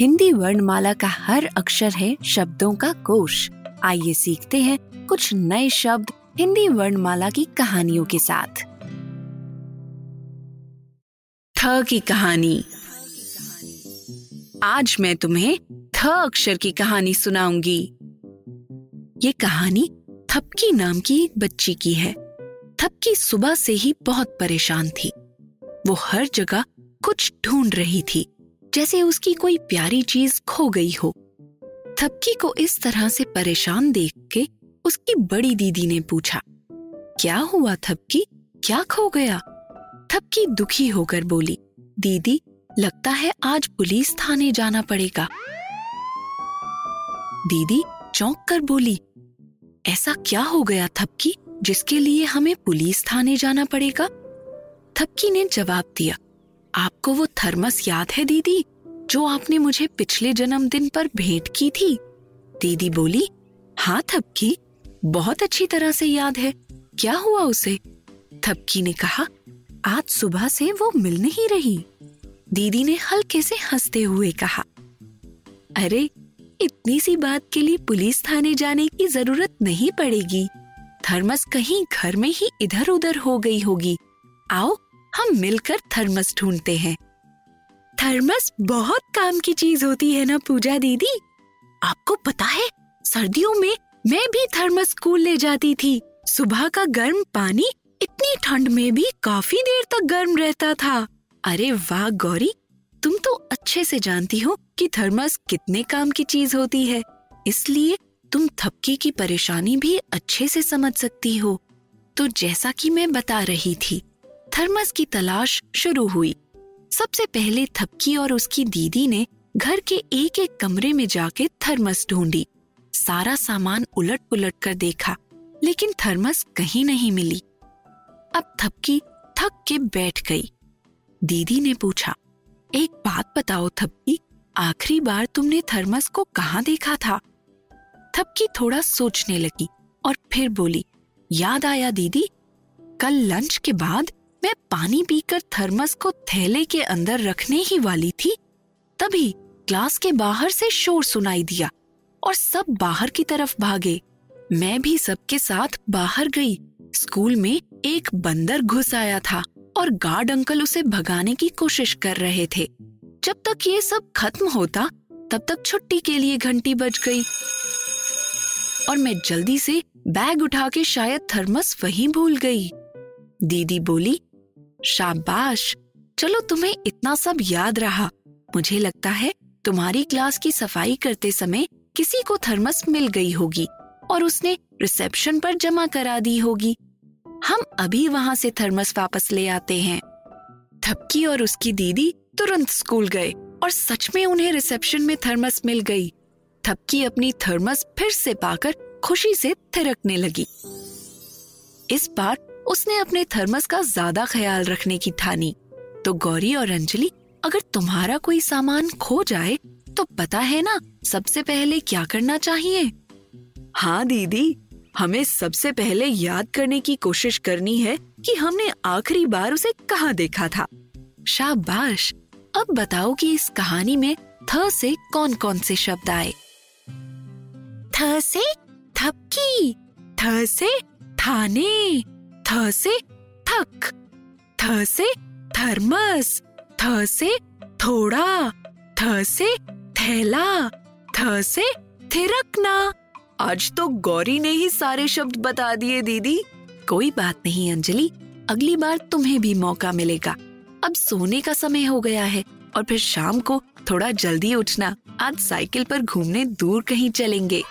Hindi वर्णमाला का हर अक्षर है शब्दों का कोश। आइए सीखते हैं कुछ नए शब्द हिंदी वर्णमाला की कहानियों के साथ। थ की कहानी। आज मैं तुम्हें थ अक्षर की कहानी सुनाऊँगी। ये कहानी थपकी नाम की एक बच्ची की है। थपकी सुबह से ही बहुत परेशान थी। वो हर जगह कुछ ढूंढ रही थी। जैसे उसकी कोई प्यारी चीज़ खो गई हो। थपकी को इस तरह से परेशान देख के उसकी बड़ी दीदी ने पूछा, क्या हुआ थपकी? क्या खो गया? थपकी दुखी होकर बोली, दीदी, लगता है आज पुलिस थाने जाना पड़ेगा। दीदी चौंक कर बोली, ऐसा क्या हो गया थपकी, जिसके लिए हमें पुलिस थाने जाना पड़ेगा? थपकी ने जवाब दिया आपको वो थर्मस याद है, दीदी, जो आपने मुझे पिछले जन्मदिन पर भेंट की थी? दीदी बोली हाँ थपकी। बहुत अच्छी तरह से याद है। क्या हुआ उसे? थपकी ने कहा, आज सुबह से वो मिल नहीं रही। दीदी ने हल्के से हँसते हुए कहा, अरे, इतनी सी बात के लिए पुलिस थाने जाने की ज़रूरत नहीं पड़ेगी। थर्मस कहीं घर में ही इधर उधर हो गई होगी। आओ हम मिलकर थर्मस ढूंढते हैं। थर्मस बहुत काम की चीज़ होती है ना, पूजा दीदी? आपको पता है, सर्दियों में मैं भी थर्मस स्कूल ले जाती थी। सुबह का गर्म पानी इतनी ठंड में भी काफ़ी देर तक गर्म रहता था। अरे वाह गौरी, तुम तो अच्छे से जानती हो कि थर्मस कितने काम की चीज़ होती है। इसलिए तुम थपकी की परेशानी भी अच्छे से समझ सकती हो। तो जैसा कि मैं बता रही थी थर्मस की तलाश शुरू हुई। सबसे पहले थपकी और उसकी दीदी ने घर के एक एक कमरे में जाके थर्मस ढूंढी। सारा सामान उलट पुलट कर देखा, लेकिन थर्मस कहीं नहीं मिली। अब थपकी थक के बैठ गई। दीदी ने पूछा, एक बात बताओ थपकी, आखिरी बार तुमने थर्मस को कहाँ देखा था? थपकी थोड़ा सोचने लगी और फिर बोली, याद आया दीदी, कल लंच के बाद मैं पानी पीकर थर्मस को थैले के अंदर रखने ही वाली थी, तभी क्लास के बाहर से शोर सुनाई दिया और सब बाहर की तरफ़ भागे। मैं भी सबके साथ बाहर गई। स्कूल में एक बंदर घुस आया था और गार्ड अंकल उसे भगाने की कोशिश कर रहे थे। जब तक ये सब खत्म होता, तब तक छुट्टी के लिए घंटी बज गई। और मैं जल्दी से बैग उठा के शायद थर्मस वहीं भूल गई। दीदी बोली शाबाश। चलो तुम्हें इतना सब याद रहा। मुझे लगता है तुम्हारी क्लास की सफ़ाई करते समय किसी को थर्मस मिल गई होगी और उसने रिसेप्शन पर जमा करा दी होगी। हम अभी वहाँ से थर्मस वापस ले आते हैं। थपकी और उसकी दीदी तुरंत स्कूल गए और सच में उन्हें रिसेप्शन में थर्मस मिल गई। थपकी अपनी थर्मस फिर से पाकर खुशी से थिरकने लगी। इस बार उसने अपने थर्मस का ज़्यादा ख्याल रखने की ठानी। तो गौरी और अंजलि अगर तुम्हारा कोई सामान खो जाए तो पता है ना सबसे पहले क्या करना चाहिए? हाँ दीदी हमें सबसे पहले याद करने की कोशिश करनी है कि हमने आखिरी बार उसे कहाँ देखा था। शाबाश! अब बताओ कि इस कहानी में थ से कौन कौन से शब्द आए? थ से थपकी थ से थाने। थ से थक थ से थर्मस थ से थोड़ा थ से थैला थ से थिरकना। आज तो गौरी ने ही सारे शब्द बता दिए, दीदी। कोई बात नहीं, अंजलि। अगली बार तुम्हें भी मौका मिलेगा। अब सोने का समय हो गया है और फिर शाम को थोड़ा जल्दी उठना। आज साइकिल पर घूमने दूर कहीं चलेंगे।